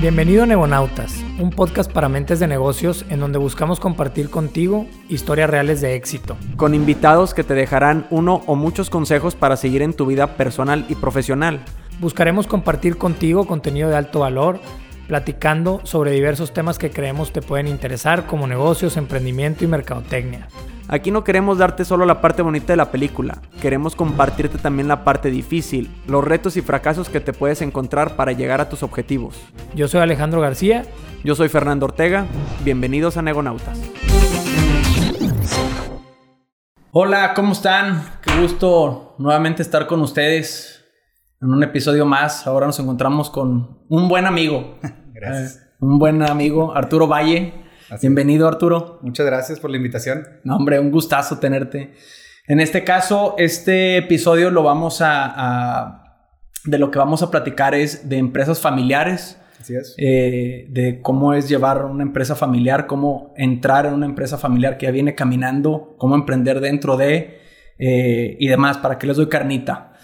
Bienvenido a Negonautas, un podcast para mentes de negocios en donde buscamos compartir contigo historias reales de éxito. Con invitados que te dejarán uno o muchos consejos para seguir en tu vida personal y profesional. Buscaremos compartir contigo contenido de alto valor, platicando sobre diversos temas que creemos te pueden interesar como negocios, emprendimiento y mercadotecnia. Aquí no queremos darte solo la parte bonita de la película, queremos compartirte también la parte difícil, los retos y fracasos que te puedes encontrar para llegar a tus objetivos. Yo soy Alejandro García. Yo soy Fernando Ortega. Bienvenidos a Negonautas. Hola, ¿cómo están? Qué gusto nuevamente estar con ustedes en un episodio más. Ahora nos encontramos con un buen amigo. Gracias. Eh, un buen amigo, Arturo Valle. Bienvenido, Arturo. Muchas gracias por la invitación. No, hombre, un gustazo tenerte. En este caso, este episodio lo vamos a, de lo que vamos a platicar es de empresas familiares. Así es. Eh, de cómo es llevar una empresa familiar, cómo entrar en una empresa familiar que ya viene caminando, cómo emprender dentro de eh, y demás, para que les doy carnita.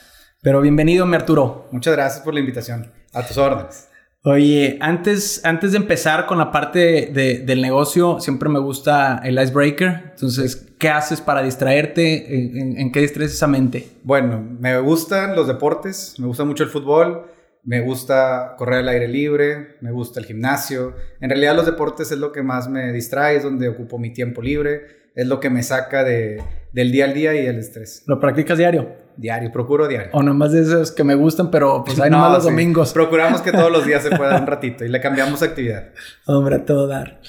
Pero bienvenido, mi Arturo. Muchas gracias por la invitación. A tus órdenes. Oye, antes, antes de empezar con la parte de, del negocio, siempre me gusta el icebreaker. Entonces, ¿qué haces para distraerte? ¿En, qué distraes esa mente? Bueno, me gustan los deportes, me gusta mucho el fútbol, me gusta correr al aire libre, me gusta el gimnasio. En realidad los deportes es lo que más me distrae, es donde ocupo mi tiempo libre es lo que me saca de, del día al día y el estrés. ¿Lo practicas diario? Diario, procuro diario. O nomás de esos que me gustan, pero pues hay nomás los domingos. Procuramos que todos los días se pueda un ratito y le cambiamos actividad. Hombre, a todo dar.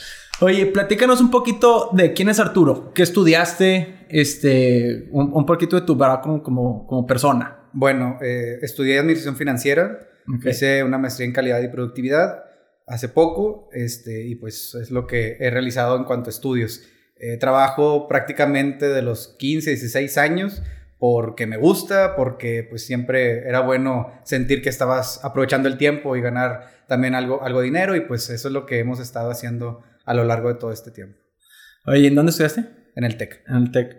Oye, platícanos un poquito de quién es Arturo, qué estudiaste, este, un, poquito de tu verdad como, como, persona. Bueno, eh, estudié administración financiera, hice una maestría en calidad y productividad hace poco, este, y pues es lo que he realizado en cuanto a estudios. Eh, trabajo prácticamente de los 15, 16 años porque me gusta, porque pues siempre era bueno sentir que estabas aprovechando el tiempo y ganar también algo, algo de dinero y pues eso es lo que hemos estado haciendo a lo largo de todo este tiempo. Oye, ¿en dónde estudiaste? En el TEC. En el TEC.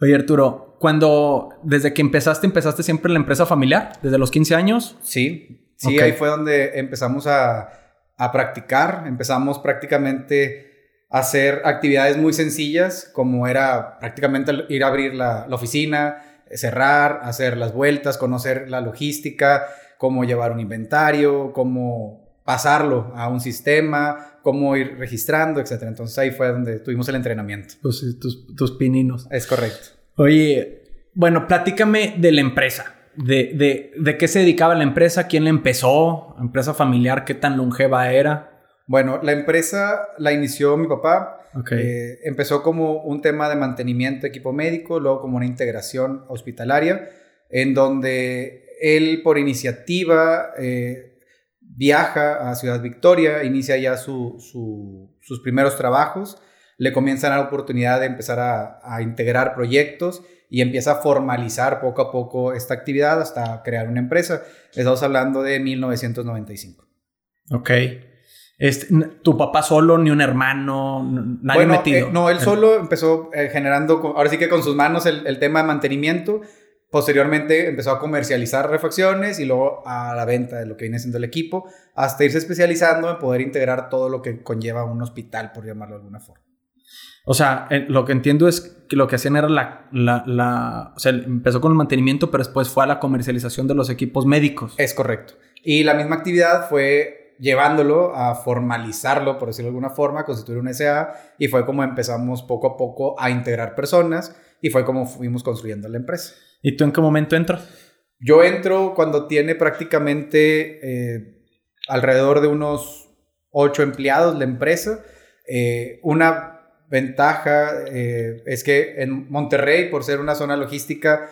Oye, Arturo, cuando, desde que empezaste, empezaste siempre en la empresa familiar, desde los 15 años? Sí, sí, ahí fue donde empezamos a, a practicar, empezamos prácticamente hacer actividades muy sencillas, como era prácticamente ir a abrir la, oficina, cerrar, hacer las vueltas, conocer la logística, cómo llevar un inventario, cómo pasarlo a un sistema, cómo ir registrando, etc. Entonces ahí fue donde tuvimos el entrenamiento. Pues tus, tus pininos. Es correcto. Oye, bueno, platícame de la empresa. De, de, de, qué se dedicaba la empresa, quién la empezó, empresa familiar, qué tan longeva era. Bueno, la empresa la inició mi papá. Eh, empezó como un tema de mantenimiento de equipo médico, luego como una integración hospitalaria, en donde él por iniciativa eh, viaja a Ciudad Victoria, inicia ya sus primeros trabajos, le comienzan a dar oportunidad de empezar a, a integrar proyectos y empieza a formalizar poco a poco esta actividad hasta crear una empresa. Estamos hablando de 1995. Ok. Este, tu papá solo, ni un hermano, nadie metido. Eh, no, él solo empezó eh, generando, ahora sí que con sus manos, el, tema de mantenimiento. Posteriormente empezó a comercializar refacciones y luego a la venta de lo que viene siendo el equipo, hasta irse especializando en poder integrar todo lo que conlleva un hospital, por llamarlo de alguna forma. O sea, lo que entiendo es que lo que hacían era la, la, la, O sea, empezó con el mantenimiento, pero después fue a la comercialización de los equipos médicos. Es correcto. Y la misma actividad fue llevándolo a formalizarlo, por decirlo de alguna forma, constituir un SA y fue como empezamos poco a poco a integrar personas y fue como fuimos construyendo la empresa. ¿Y tú en qué momento entras? Yo entro cuando tiene prácticamente eh, alrededor de unos ocho empleados la empresa. Eh, una ventaja eh, es que en Monterrey, por ser una zona logística,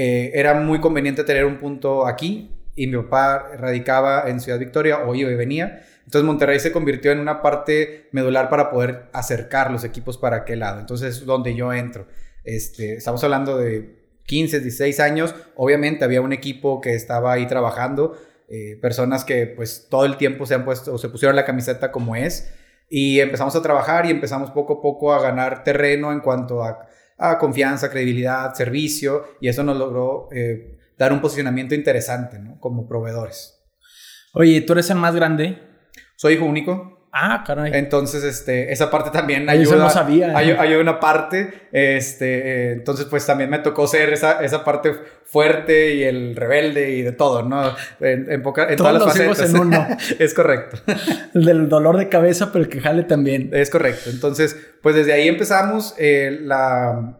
era muy conveniente tener un punto aquí y mi papá radicaba en Ciudad Victoria o iba y venía. Entonces Monterrey se convirtió en una parte medular para poder acercar los equipos para aquel lado. Entonces es donde yo entro. Este, estamos hablando de 15, 16 años. Obviamente había un equipo que estaba ahí trabajando, eh, personas que pues todo el tiempo se han puesto o se pusieron la camiseta como es. Y empezamos a trabajar y empezamos poco a poco a ganar terreno en cuanto a, confianza, credibilidad, servicio. Y eso nos logró... Eh, dar un posicionamiento interesante, ¿no? Como proveedores. Oye, tú eres el más grande. Soy hijo único. Ah, caray. Entonces, este, esa parte también Ay, eso ayuda. no sabía, Hay, ¿eh? hay una parte, este, eh, entonces pues también me tocó ser esa, esa parte fuerte y el rebelde y de todo, ¿no? En, en, poca- en Todos todas las los facetas. en uno. es correcto. El del dolor de cabeza, pero el que jale también. Es correcto. Entonces, pues desde ahí empezamos. eh, la,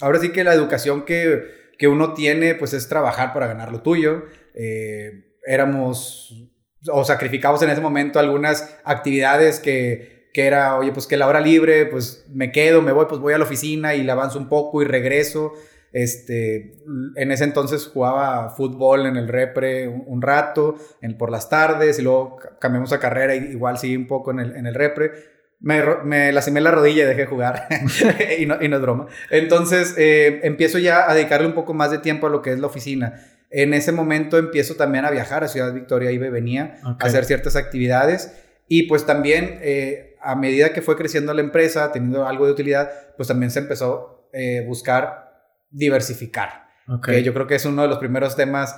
ahora sí que la educación que, que uno tiene, pues es trabajar para ganar lo tuyo. Eh, éramos o sacrificamos en ese momento algunas actividades que, que era, oye, pues que la hora libre, pues me quedo, me voy, pues voy a la oficina y le avanzo un poco y regreso. Este, en ese entonces jugaba fútbol en el repre un, rato, en, por las tardes, y luego ca- cambiamos a carrera, igual sí un poco en el, en el repre. Me, me lastimé la rodilla y dejé de jugar, y, no, y no es broma. Entonces eh, empiezo ya a dedicarle un poco más de tiempo a lo que es la oficina. En ese momento empiezo también a viajar a Ciudad Victoria, y venía Ok. a hacer ciertas actividades. Y pues también eh, a medida que fue creciendo la empresa, teniendo algo de utilidad, pues también se empezó a eh, buscar diversificar. Ok. Que yo creo que es uno de los primeros temas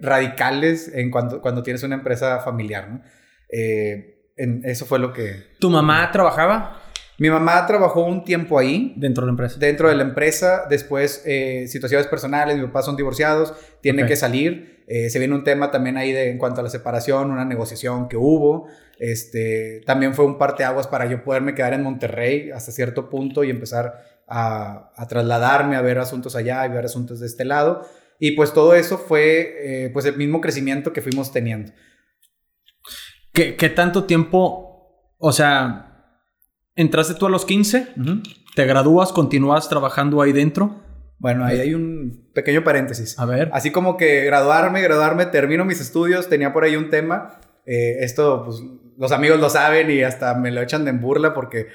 radicales en cuando, cuando tienes una empresa familiar. ¿no? Eh, en- eso fue lo que... ¿Tu mamá trabajaba Mi mamá trabajó un tiempo ahí, dentro de la empresa? dentro de la empresa, después eh, situaciones personales, mis papás son divorciados, tiene Ok. que salir, eh, se viene un tema también ahí de, en cuanto a la separación, una negociación que hubo, este, también fue un parteaguas para yo poderme quedar en Monterrey hasta cierto punto y empezar a, a trasladarme a ver asuntos allá y ver asuntos de este lado, y pues todo eso fue eh, pues el mismo crecimiento que fuimos teniendo. ¿Qué, qué tanto tiempo? O sea, entraste tú a los 15, te gradúas, continúas trabajando ahí dentro. Bueno, ahí hay un pequeño paréntesis. A ver. Así como que graduarme, graduarme, termino mis estudios, tenía por ahí un tema. eh, esto, pues, los amigos lo saben y hasta me lo echan de en burla porque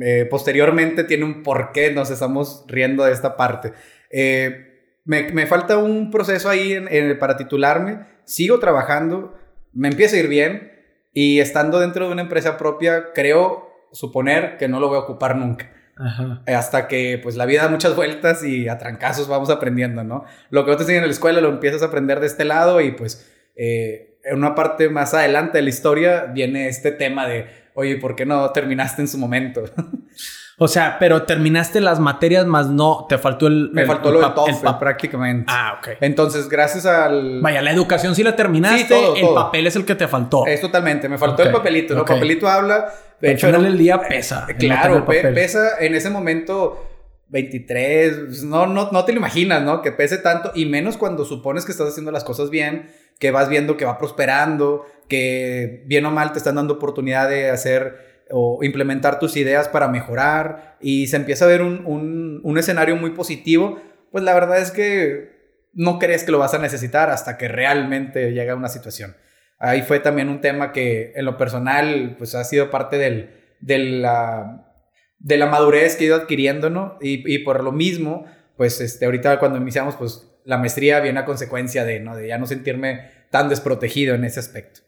eh, posteriormente tiene un porqué, nos estamos riendo de esta parte. Eh, me, me falta un proceso ahí en- en- para titularme, sigo trabajando, me empieza a ir bien y estando dentro de una empresa propia, creo suponer que no lo voy a ocupar nunca Ajá. hasta que pues la vida da muchas vueltas y a trancazos vamos aprendiendo, ¿no? Lo que no te enseñan en la escuela lo empiezas a aprender de este lado y pues eh, en una parte más adelante de la historia viene este tema de, oye, ¿por qué no terminaste en su momento? O sea, pero terminaste las materias, más no, te faltó el. Me el- faltó el lo el TOEFL pap- prácticamente. Ah, ok. Entonces, gracias al... Vaya, la educación sí la terminaste, Sí, todo, el todo. papel es el que te faltó. Es totalmente, me faltó el papelito, ¿no? ok. Papelito habla. De Al hecho, final del día pesa. el Claro, pe- pesa en ese momento 23, pues, no, no, no te lo imaginas, ¿no? Que pese tanto y menos cuando supones que estás haciendo las cosas bien, que vas viendo que va prosperando, que bien o mal te están dando oportunidad de hacer o implementar tus ideas para mejorar y se empieza a ver un, un, escenario muy positivo, pues la verdad es que no crees que lo vas a necesitar hasta que realmente llega una situación. Ahí fue también un tema que en lo personal pues ha sido parte del, de, la, de la madurez que he ido adquiriendo, ¿no? Y, y por lo mismo, pues este, ahorita cuando iniciamos pues la maestría viene a consecuencia de, ¿no? De ya no sentirme tan desprotegido en ese aspecto.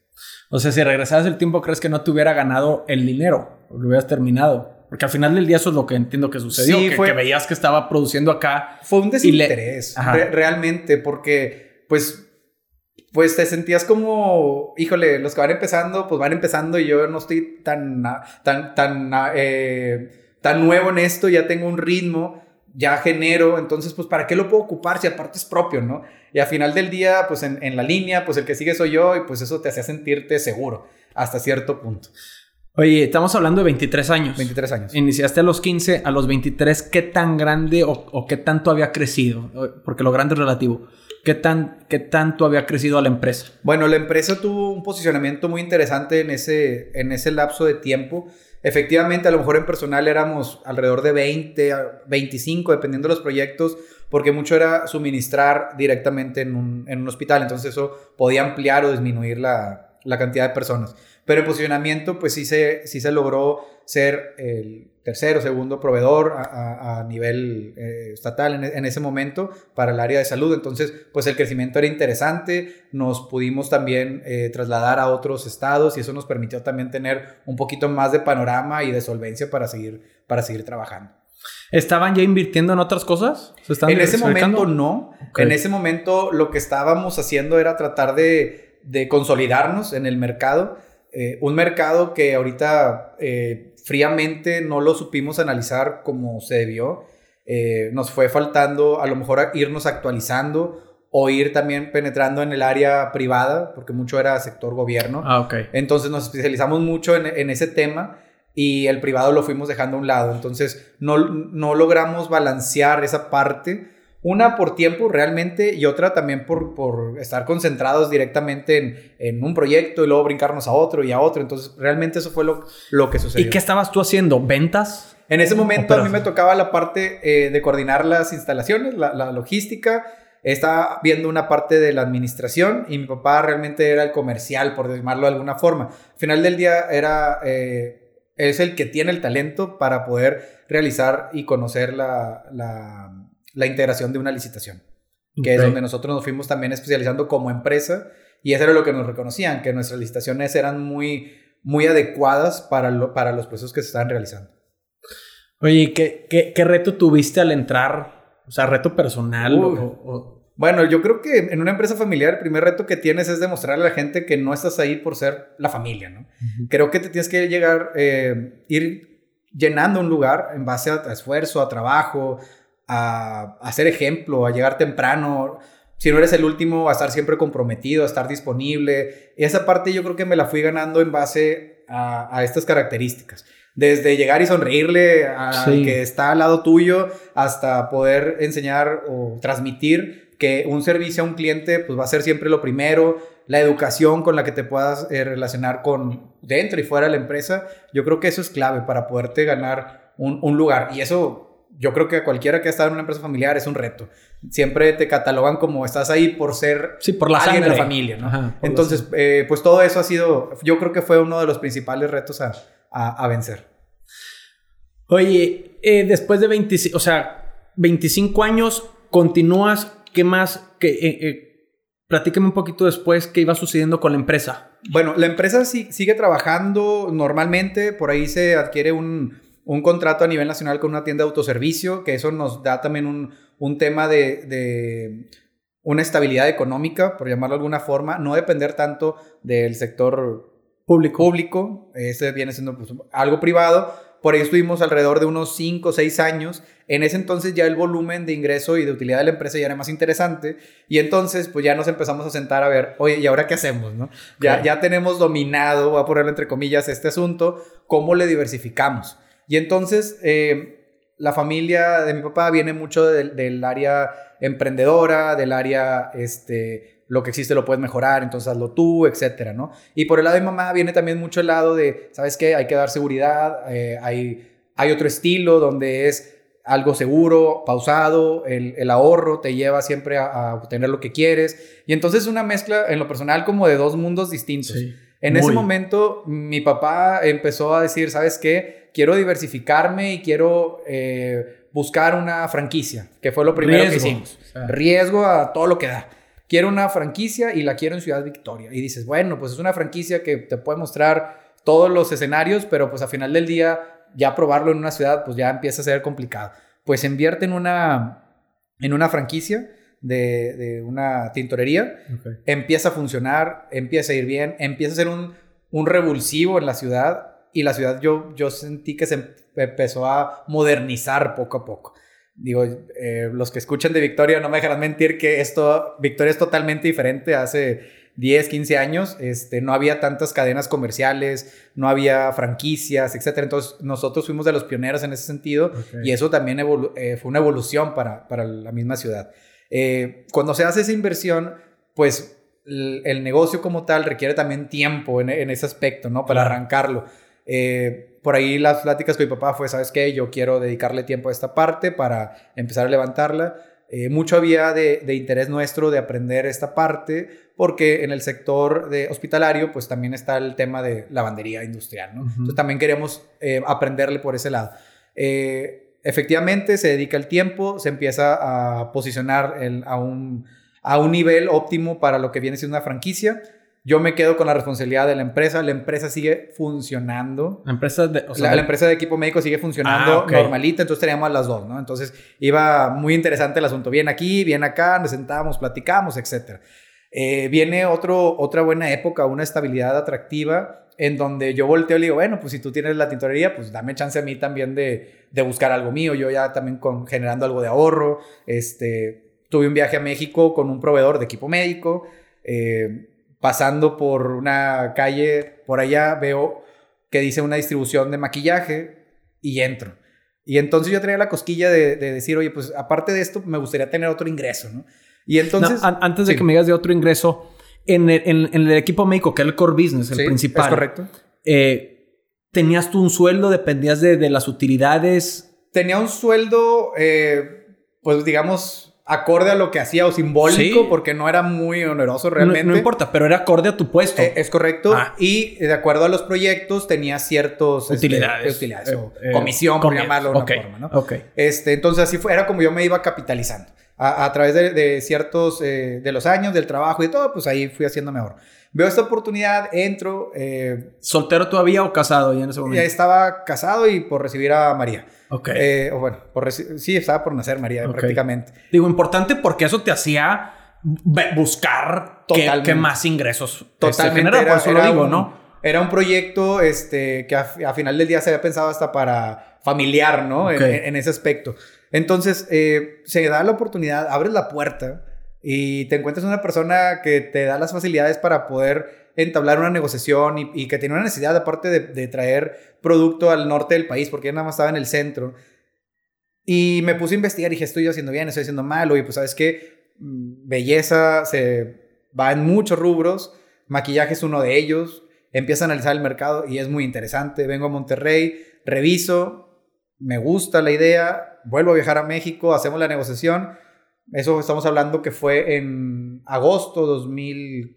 O sea, si regresaras el tiempo, ¿crees que no te hubiera ganado el dinero? O lo hubieras terminado. Porque al final del día eso es lo que entiendo que sucedió. Sí, que, fue- que veías que estaba produciendo acá. Fue un le- desinterés, re- realmente, porque pues, pues te sentías como, híjole, los que van empezando, pues van empezando y yo no estoy tan, tan, tan, eh, tan nuevo en esto, ya tengo un ritmo, ya genero, entonces pues ¿para qué lo puedo ocupar si aparte es propio, no? Y al final del día, pues en, en la línea, pues el que sigue soy yo y pues eso te hacía sentirte seguro hasta cierto punto. Oye, estamos hablando de 23 años. 23 años. Iniciaste a los 15, a los 23, ¿qué tan grande o, o qué tanto había crecido? Porque lo grande es relativo. ¿Qué, tan, ¿Qué tanto había crecido a la empresa? Bueno, la empresa tuvo un posicionamiento muy interesante en ese, en ese lapso de tiempo. Efectivamente, a lo mejor en personal éramos alrededor de 20, a 25, dependiendo de los proyectos, porque mucho era suministrar directamente en un, en un hospital, entonces eso podía ampliar o disminuir la, la cantidad de personas. Pero en posicionamiento, pues sí se, sí se logró ser el tercero, segundo proveedor a, a- a nivel eh, estatal en, en ese momento para el área de salud. Entonces, pues el crecimiento era interesante, nos pudimos también eh, trasladar a otros estados y eso nos permitió también tener un poquito más de panorama y de solvencia para seguir, para seguir trabajando. ¿Estaban ya invirtiendo en otras cosas? ¿Se están En ese momento no. Ok. En ese momento lo que estábamos haciendo era tratar de, de consolidarnos en el mercado. Eh, un mercado que ahorita eh, fríamente no lo supimos analizar como se debió. Eh, nos fue faltando a lo mejor irnos actualizando o ir también penetrando en el área privada, porque mucho era sector gobierno. Ah, ok. Entonces nos especializamos mucho en, en ese tema y el privado lo fuimos dejando a un lado. Entonces no, no logramos balancear esa parte una por tiempo realmente y otra también por, por estar concentrados directamente en, en, un proyecto y luego brincarnos a otro y a otro. Entonces, realmente eso fue lo, lo que sucedió. ¿Y qué estabas tú haciendo? ¿Ventas? En ese momento a mí me tocaba la parte eh, de coordinar las instalaciones, la, la, logística. Estaba viendo una parte de la administración y mi papá realmente era el comercial, por llamarlo de alguna forma. Al final del día era... Eh, es el que tiene el talento para poder realizar y conocer la, la la integración de una licitación, que okay. es donde nosotros nos fuimos también especializando como empresa y eso era lo que nos reconocían, que nuestras licitaciones eran muy, muy adecuadas para, lo, para los procesos que se estaban realizando. Oye, ¿qué, qué, qué reto tuviste al entrar? O sea, reto personal. O, o... Bueno, yo creo que en una empresa familiar el primer reto que tienes es demostrarle a la gente que no estás ahí por ser la familia, ¿no? Uh -huh. Creo que te tienes que llegar, eh, ir llenando un lugar en base a, a esfuerzo, a trabajo, a, a ser ejemplo, a llegar temprano. Si no eres el último, a estar siempre comprometido, a estar disponible. Y esa parte yo creo que me la fui ganando en base a, a estas características. Desde llegar y sonreírle al sí. que está al lado tuyo hasta poder enseñar o transmitir que un servicio a un cliente pues va a ser siempre lo primero, la educación con la que te puedas eh, relacionar con dentro y fuera de la empresa, yo creo que eso es clave para poderte ganar un, un lugar. Y eso yo creo que cualquiera que ha estado en una empresa familiar es un reto. Siempre te catalogan como estás ahí por ser sí, por la alguien sangre. de la familia, ¿no? Ajá, Entonces, eh, pues todo eso ha sido, yo creo que fue uno de los principales retos a, a, a vencer. Oye, eh, después de 25, o sea, 25 años, continúas, ¿qué más? ¿Qué, eh, eh, platícame un poquito después qué iba sucediendo con la empresa. Bueno, la empresa sí, sigue trabajando normalmente, por ahí se adquiere un, un contrato a nivel nacional con una tienda de autoservicio, que eso nos da también un, un tema de, de, una estabilidad económica, por llamarlo de alguna forma, no depender tanto del sector público, público ese viene siendo pues, algo privado. Por ahí estuvimos alrededor de unos 5 o 6 años. En ese entonces ya el volumen de ingreso y de utilidad de la empresa ya era más interesante. Y entonces pues ya nos empezamos a sentar a ver, oye, ¿y ahora qué hacemos? No? Ya, ya tenemos dominado, voy a ponerlo entre comillas, este asunto. ¿Cómo le diversificamos? Y entonces, eh, la familia de mi papá viene mucho del, del área emprendedora, del área, este, lo que existe lo puedes mejorar, entonces hazlo tú, etcétera, ¿no? Y por el lado de mi mamá viene también mucho el lado de, ¿sabes qué? Hay que dar seguridad, eh, hay, hay otro estilo donde es algo seguro, pausado, el, el ahorro te lleva siempre a, a, obtener lo que quieres. Y entonces una mezcla en lo personal como de dos mundos distintos. Sí, en muy. ese momento mi papá empezó a decir, ¿sabes qué? Quiero diversificarme y quiero eh, buscar una franquicia, que fue lo primero Riesgo. que hicimos. O sea. Riesgo a todo lo que da. Quiero una franquicia y la quiero en Ciudad Victoria. Y dices, bueno, pues es una franquicia que te puede mostrar todos los escenarios, pero pues a final del día ya probarlo en una ciudad pues ya empieza a ser complicado. Pues invierte en una, en una franquicia de, de una tintorería, okay. empieza a funcionar, empieza a ir bien, empieza a ser un, un revulsivo en la ciudad y la ciudad yo, yo sentí que se empezó a modernizar poco a poco. Digo, eh, los que escuchan de Victoria no me dejarán mentir que esto, Victoria es totalmente diferente hace 10, 15 años, este, no había tantas cadenas comerciales, no había franquicias, etc. Entonces nosotros fuimos de los pioneros en ese sentido okay. y eso también eh, fue una evolución para, para la misma ciudad. Eh, cuando se hace esa inversión, pues el, el, negocio como tal requiere también tiempo en, en ese aspecto, ¿no? Para arrancarlo. Eh, por ahí las pláticas con mi papá fue, ¿sabes qué? Yo quiero dedicarle tiempo a esta parte para empezar a levantarla. Eh, mucho había de, de, interés nuestro de aprender esta parte, porque en el sector de hospitalario, pues también está el tema de lavandería industrial, ¿no? Uh -huh. Entonces también queremos eh, aprenderle por ese lado. Eh, efectivamente, se dedica el tiempo, se empieza a posicionar el, a, un, a un nivel óptimo para lo que viene siendo una franquicia. Yo me quedo con la responsabilidad de la empresa. La empresa sigue funcionando. La empresa de, o sea, la, la, empresa de equipo médico sigue funcionando ah, okay. normalita. Entonces teníamos las dos, ¿no? Entonces iba muy interesante el asunto. Bien aquí, bien acá, nos sentábamos, platicamos, etc. Eh, viene otro, otra buena época, una estabilidad atractiva en donde yo volteo y le digo, bueno, pues si tú tienes la tintorería, pues dame chance a mí también de, de buscar algo mío. Yo ya también con, generando algo de ahorro. Este, tuve un viaje a México con un proveedor de equipo médico. Eh, pasando por una calle, por allá veo que dice una distribución de maquillaje y entro. Y entonces yo tenía la cosquilla de, decir, oye, pues aparte de esto, me gustaría tener otro ingreso, ¿no? Y entonces... antes de que me digas de otro ingreso, en el, equipo médico, que es el core business, el principal. Es correcto. Eh, ¿Tenías tú un sueldo? ¿Dependías de, las utilidades? Tenía un sueldo, eh, pues digamos, acorde a lo que hacía o simbólico, porque no era muy oneroso realmente. No, importa, pero era acorde a tu puesto. Eh, es correcto. Ah. Y de acuerdo a los proyectos tenía ciertos este, utilidades, utilidades o comisión, por llamarlo de una forma, ¿no? Este, entonces así fue, era como yo me iba capitalizando a, través de, ciertos, eh, de los años, del trabajo y todo, pues ahí fui haciendo mejor. Veo esta oportunidad, entro. Eh, ¿Soltero todavía o casado ya en ese momento? Ya estaba casado y por recibir a María. Ok. Eh, o bueno, por sí, estaba por nacer María prácticamente. Digo, importante porque eso te hacía buscar que, más ingresos este, Totalmente. Generar, por eso lo digo, ¿no? Era un proyecto este, que a, final del día se había pensado hasta para familiar, ¿no? En, ese aspecto. Entonces, eh, se da la oportunidad, abres la puerta y te encuentras una persona que te da las facilidades para poder entablar una negociación y, que tiene una necesidad aparte de, traer producto al norte del país, porque ya nada más estaba en el centro. Y me puse a investigar y dije, estoy haciendo bien, estoy haciendo mal, oye, pues sabes qué, mm, belleza se va en muchos rubros, maquillaje es uno de ellos, empiezo a analizar el mercado y es muy interesante, vengo a Monterrey, reviso, me gusta la idea, vuelvo a viajar a México, hacemos la negociación. Eso estamos hablando que fue en agosto 2000,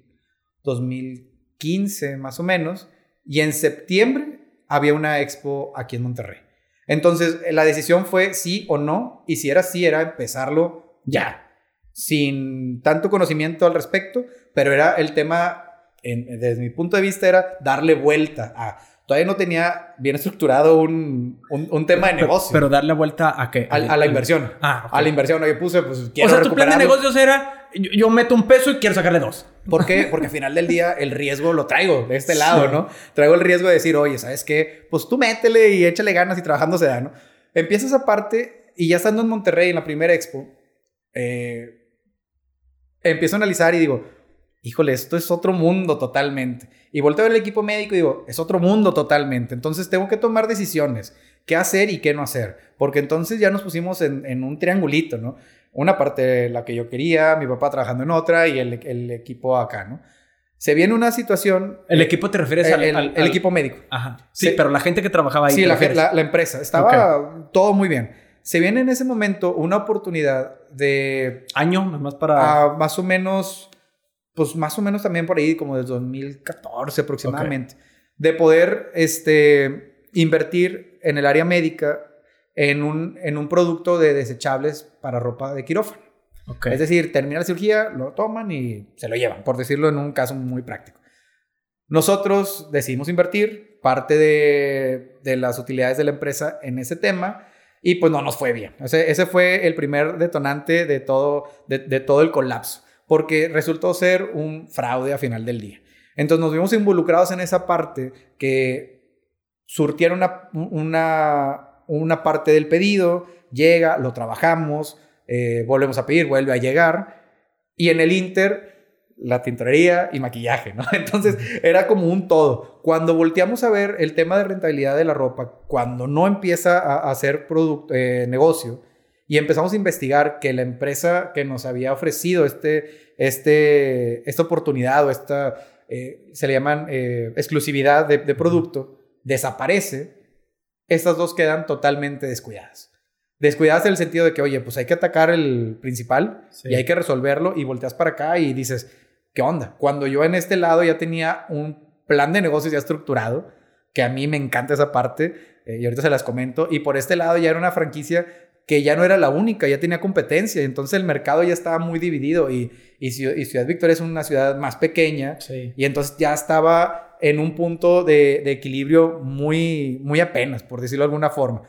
2015 más o menos. Y en septiembre había una expo aquí en Monterrey. Entonces la decisión fue sí o no. Y si era sí, era empezarlo ya. Sin tanto conocimiento al respecto, pero era el tema, desde mi punto de vista, era darle vuelta a todavía no tenía bien estructurado un, un, tema de negocio. Pero, darle vuelta a qué? A, la inversión. Ah, A la inversión. Yo puse, pues quiero O sea, tu plan de negocios era, yo, meto un peso y quiero sacarle dos. ¿Por qué? Porque al final del día el riesgo lo traigo de este lado, ¿no? Traigo el riesgo de decir, oye, ¿sabes qué? Pues tú métele y échale ganas y trabajando se da, ¿no? Empieza esa parte y ya estando en Monterrey en la primera expo, eh, empiezo a analizar y digo, híjole, esto es otro mundo totalmente. Y volteo a ver el equipo médico y digo, es otro mundo totalmente. Entonces tengo que tomar decisiones, qué hacer y qué no hacer. Porque entonces ya nos pusimos en, un triangulito, ¿no? Una parte la que yo quería, mi papá trabajando en otra y el, equipo acá, ¿no? Se viene una situación... ¿El equipo te refieres al, el, equipo médico? Ajá. Sí, pero la gente que trabajaba ahí. Sí, la, la, empresa. Estaba todo muy bien. Se viene en ese momento una oportunidad de... Año, más para... más o menos pues más o menos también por ahí, como desde 2014 aproximadamente, de poder este, invertir en el área médica en un, en un producto de desechables para ropa de quirófano. Es decir, termina la cirugía, lo toman y se lo llevan, por decirlo en un caso muy práctico. Nosotros decidimos invertir parte de, de las utilidades de la empresa en ese tema y pues no nos fue bien. Ese, ese fue el primer detonante de todo, de, de todo el colapso porque resultó ser un fraude a final del día. Entonces nos vimos involucrados en esa parte que surtieron una, una, parte del pedido, llega, lo trabajamos, eh, volvemos a pedir, vuelve a llegar, y en el Inter la tintorería y maquillaje. Entonces era como un todo. Cuando volteamos a ver el tema de rentabilidad de la ropa, cuando no empieza a, hacer eh, negocio, y empezamos a investigar que la empresa que nos había ofrecido este, este, esta oportunidad o esta, eh, se le llaman eh, exclusividad de, producto, desaparece, estas dos quedan totalmente descuidadas. Descuidadas en el sentido de que, oye, pues hay que atacar el principal y hay que resolverlo y volteas para acá y dices, ¿qué onda? Cuando yo en este lado ya tenía un plan de negocios ya estructurado, que a mí me encanta esa parte, eh, y ahorita se las comento, y por este lado ya era una franquicia que ya no era la única, ya tenía competencia, entonces el mercado ya estaba muy dividido y, y, Ciudad Victoria es una ciudad más pequeña y entonces ya estaba en un punto de, equilibrio muy, muy apenas, por decirlo de alguna forma.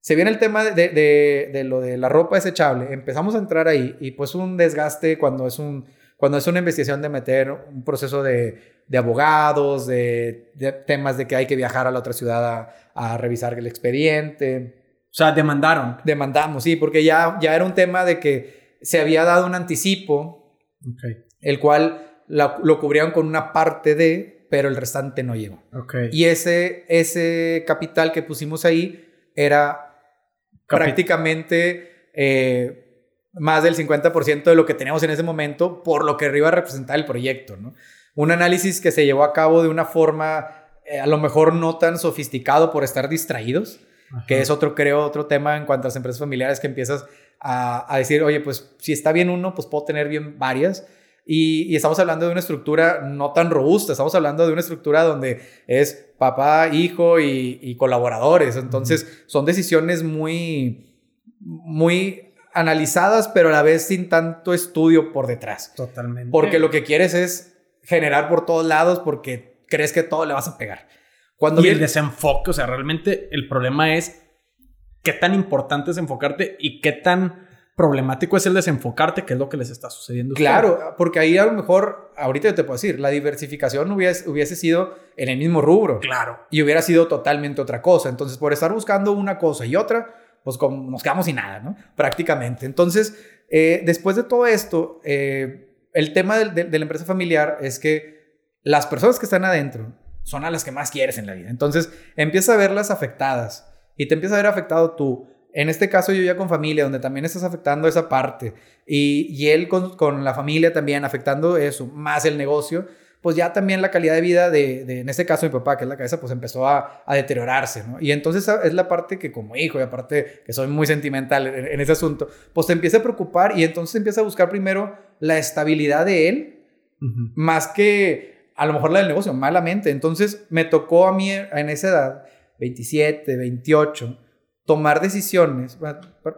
Se viene el tema de, de, de, lo de la ropa desechable, empezamos a entrar ahí y pues un desgaste cuando es un, cuando es una investigación de meter un proceso de, de abogados, de, de, temas de que hay que viajar a la otra ciudad a, a revisar el expediente. O sea, demandaron. Demandamos, sí, porque ya, ya era un tema de que se había dado un anticipo, Okay. el cual la- lo cubrían con una parte de, pero el restante no llegó. Ok. Y ese, ese capital que pusimos ahí era Capi- prácticamente eh, más del 50% de lo que teníamos en ese momento por lo que iba a representar el proyecto, ¿no? Un análisis que se llevó a cabo de una forma eh, a lo mejor no tan sofisticado por estar distraídos, que es otro, creo, otro tema en cuanto a las empresas familiares que empiezas a, a decir, oye, pues si está bien uno, pues puedo tener bien varias. Y, y estamos hablando de una estructura no tan robusta, estamos hablando de una estructura donde es papá, hijo y, y colaboradores. Entonces, son decisiones muy, muy analizadas, pero a la vez sin tanto estudio por detrás. Totalmente. Porque lo que quieres es generar por todos lados porque crees que todo le vas a pegar. Cuando Y el desenfoque, o sea, realmente el problema es qué tan importante es enfocarte y qué tan problemático es el desenfocarte, que es lo que les está sucediendo. a. Claro, porque ahí a lo mejor, ahorita te puedo decir, la diversificación hubiese, hubiese sido en el mismo rubro Claro. y hubiera sido totalmente otra cosa. Entonces, por estar buscando una cosa y otra, pues como nos quedamos sin nada, ¿no? Prácticamente. Entonces, eh, después de todo esto, eh, el tema del- de, de la empresa familiar es que las personas que están adentro son a las que más quieres en la vida. Entonces, empieza a verlas afectadas y te empieza a ver afectado tú. En este caso, yo ya con familia, donde también estás afectando esa parte, y, y él con, con la familia también afectando eso, más el negocio, pues ya también la calidad de vida de, de, en este caso mi papá, que es la cabeza, pues empezó a, a deteriorarse, ¿no? Y entonces esa es la parte que como hijo, y aparte que soy muy sentimental en, en ese asunto, pues te empieza a preocupar y entonces empieza a buscar primero la estabilidad de él, más que a lo mejor la del negocio, malamente. Entonces me tocó a mí en esa edad, 27, 28, tomar decisiones,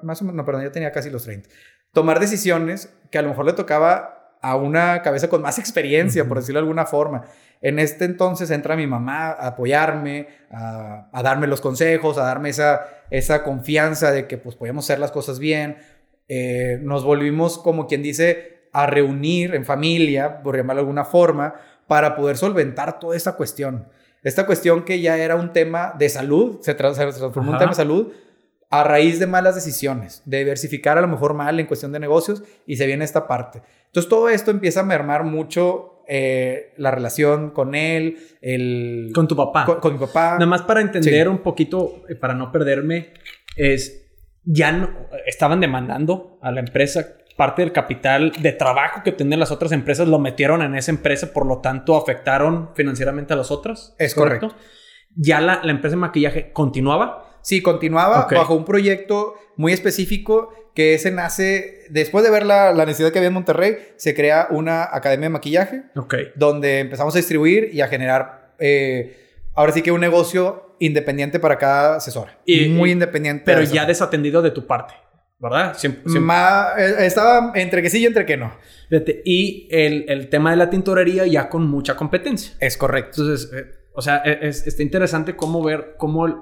más o menos, no, perdón, yo tenía casi los 30, tomar decisiones que a lo mejor le tocaba a una cabeza con más experiencia, por decirlo de alguna forma. En este entonces entra mi mamá a apoyarme, a, a darme los consejos, a darme esa, esa confianza de que pues podíamos hacer las cosas bien. Eh, nos volvimos, como quien dice, a reunir en familia, por llamarlo de alguna forma, para poder solventar toda esta cuestión. Esta cuestión que ya era un tema de salud, se, se transformó en un tema de salud a raíz de malas decisiones, de diversificar a lo mejor mal en cuestión de negocios y se viene esta parte. Entonces todo esto empieza a mermar mucho eh, la relación con él, el, Con tu papá. con, con mi papá. Nada más para entender Sí. un poquito, eh, para no perderme, es ya no, estaban demandando a la empresa parte del capital de trabajo que tenían las otras empresas, lo metieron en esa empresa, por lo tanto afectaron financieramente a las otras. Es correcto. Ya la, la empresa de maquillaje continuaba. Sí, continuaba bajo un proyecto muy específico que ese nace, después de ver la, la necesidad que había en Monterrey, se crea una academia de maquillaje donde empezamos a distribuir y a generar, eh, ahora sí que un negocio independiente para cada asesora. Y- muy independiente. Pero ya desatendido de tu parte, ¿verdad? Siempre, siempre- Ma- eh, estaba entre que sí y entre que no. Fíjate, Y el, el tema de la tintorería ya con mucha competencia. Es correcto. Entonces, eh, o sea, e- es, está interesante cómo ver cómo el-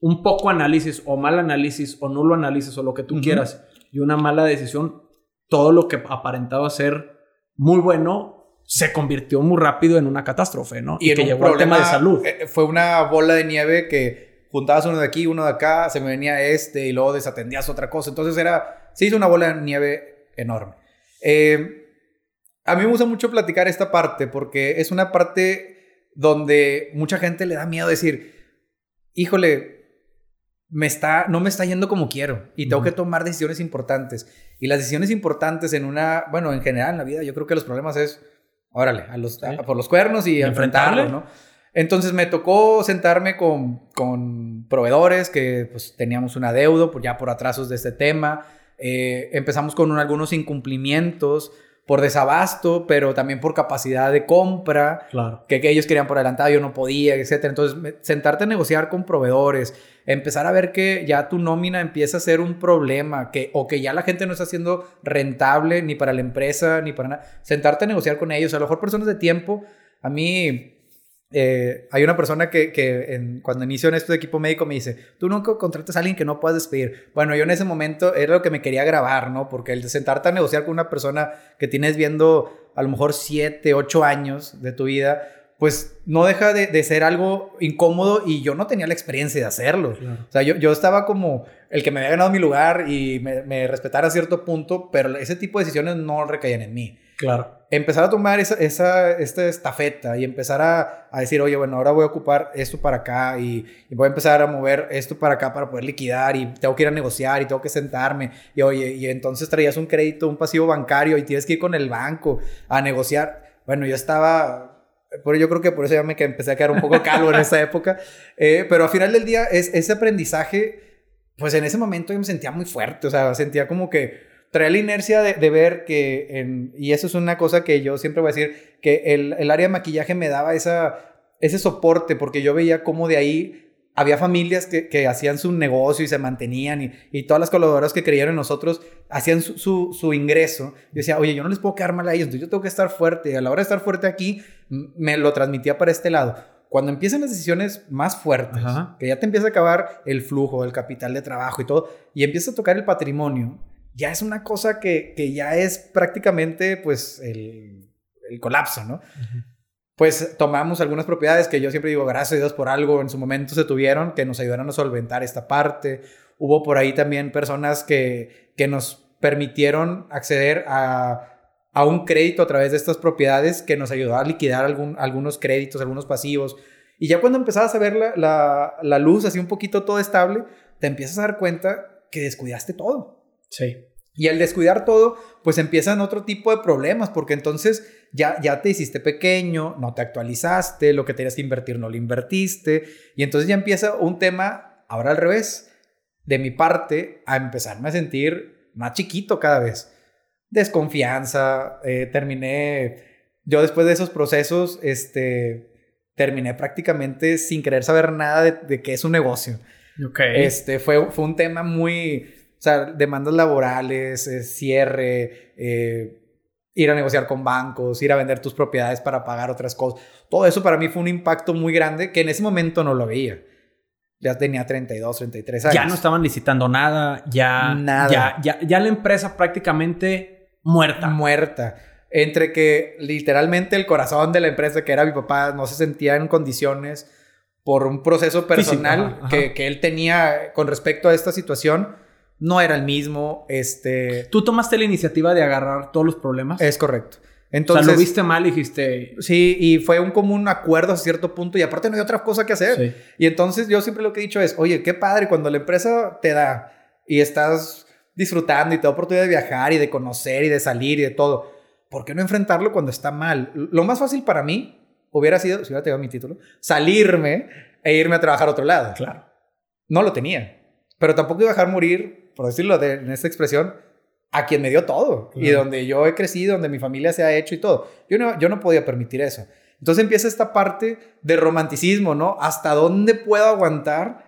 un poco análisis o mal análisis o nulo análisis o lo que tú Ujú. quieras y una mala decisión, todo lo que aparentaba ser muy bueno se convirtió muy rápido en una catástrofe, ¿no? Y, en que un llegó al tema de salud. eh, fue una bola de nieve que juntabas uno de aquí, uno de acá, se me venía este y luego desatendías otra cosa. Entonces era, se hizo una bola de nieve enorme. Eh, a mí me gusta mucho platicar esta parte porque es una parte donde mucha gente le da miedo decir, híjole, me está, no me está yendo como quiero y tengo que tomar decisiones importantes. Y las decisiones importantes en una, bueno, en general en la vida, yo creo que los problemas es, órale, a los, a- por los cuernos y Y enfrentarlo, enfrentarle. ¿no? Entonces me tocó sentarme con, con proveedores que pues teníamos un adeudo por, ya por atrasos de este tema. Eh, empezamos con un- algunos incumplimientos por desabasto, pero también por capacidad de compra Claro. que, que ellos querían por adelantado, yo no podía, etcétera. Entonces, me- sentarte a negociar con proveedores, empezar a ver que ya tu nómina empieza a ser un problema, que, o que ya la gente no está siendo rentable ni para la empresa, ni para nada. Sentarte a negociar con ellos, a lo mejor personas de tiempo. A mí, eh, hay una persona que, que cuando inicio en esto de equipo médico me dice, tú nunca contratas a alguien que no puedas despedir. Bueno, yo en ese momento era lo que me quería grabar, ¿no? Porque el de sentarte a negociar con una persona que tienes viendo a lo mejor 7, 8 años de tu vida, pues no deja de, ser algo incómodo y yo no tenía la experiencia de hacerlo. O sea, yo, yo, estaba como el que me había ganado mi lugar y me, me respetara a cierto punto, pero ese tipo de decisiones no recaían en mí. Claro. Empezar a tomar esa, esa esta estafeta y empezar a, a, decir, oye, bueno, ahora voy a ocupar esto para acá y, voy a empezar a mover esto para acá para poder liquidar y tengo que ir a negociar y tengo que sentarme. Y oye, y entonces traías un crédito, un pasivo bancario y tienes que ir con el banco a negociar. Bueno, yo estaba por, yo creo que por eso ya me que empecé a quedar un poco calvo en esa época. Eh, pero al final del día, es, ese aprendizaje, pues en ese momento yo me sentía muy fuerte. O sea, sentía como que traía la inercia de, ver que, en, y eso es una cosa que yo siempre voy a decir, que el, el área de maquillaje me daba esa, ese soporte, porque yo veía cómo de ahí había familias que, que, hacían su negocio y se mantenían y, y, todas las colaboradoras que creyeron en nosotros hacían su, su, su, ingreso. Yo decía, oye, yo no les puedo quedar mal a ellos, entonces yo tengo que estar fuerte. Y a la hora de estar fuerte aquí, me lo transmitía para este lado. Cuando empiezan las decisiones más fuertes, que ya te empieza a acabar el flujo, el capital de trabajo y todo, y empieza a tocar el patrimonio, ya es una cosa que, que ya es prácticamente pues el, el colapso, ¿no? Pues tomamos algunas propiedades que yo siempre digo, gracias a Dios por algo, en su momento se tuvieron, que nos ayudaron a solventar esta parte. Hubo por ahí también personas que, que nos permitieron acceder a, a un crédito a través de estas propiedades que nos ayudó a liquidar algún, algunos créditos, algunos pasivos. Y ya cuando empezabas a ver la, la, la luz así un poquito todo estable, te empiezas a dar cuenta que descuidaste todo. Sí. Y al descuidar todo, pues empiezan otro tipo de problemas, porque entonces ya, ya te hiciste pequeño, no te actualizaste, lo que tenías que invertir no lo invertiste, y entonces ya empieza un tema, ahora al revés, de mi parte, a empezarme a sentir más chiquito cada vez. Desconfianza, eh, terminé, yo después de esos procesos, este, terminé prácticamente sin querer saber nada de, de qué es un negocio. Okay. Este, fue, fue un tema muy sea, demandas laborales, eh, cierre, eh, ir a negociar con bancos, ir a vender tus propiedades para pagar otras cosas. Todo eso para mí fue un impacto muy grande que en ese momento no lo veía. Ya tenía 32, 33 años. Ya no estaban licitando nada, ya... Nada. Ya, ya, ya la empresa prácticamente muerta. Muerta. Entre que literalmente el corazón de la empresa, que era mi papá, no se sentía en condiciones por un proceso personal que, que él tenía con respecto a esta situación no era el mismo. Este. ¿Tú tomaste la iniciativa de agarrar todos los problemas? Es correcto. Entonces, o sea, lo viste mal y dijiste. Sí, y fue un común acuerdo a cierto punto, y aparte no hay otra cosa que hacer. Y entonces yo siempre lo que he dicho es: oye, qué padre cuando la empresa te da y estás disfrutando y te da oportunidad de viajar y de conocer y de salir y de todo. ¿Por qué no enfrentarlo cuando está mal? Lo más fácil para mí hubiera sido, si hubiera tenido mi título, salirme e irme a trabajar a otro lado. Claro. No lo tenía. Pero tampoco iba a dejar morir por decirlo de, en esta expresión, a quien me dio todo y donde yo he crecido, donde mi familia se ha hecho y todo. Yo no, yo no podía permitir eso. Entonces empieza esta parte de romanticismo, ¿no? ¿Hasta dónde puedo aguantar?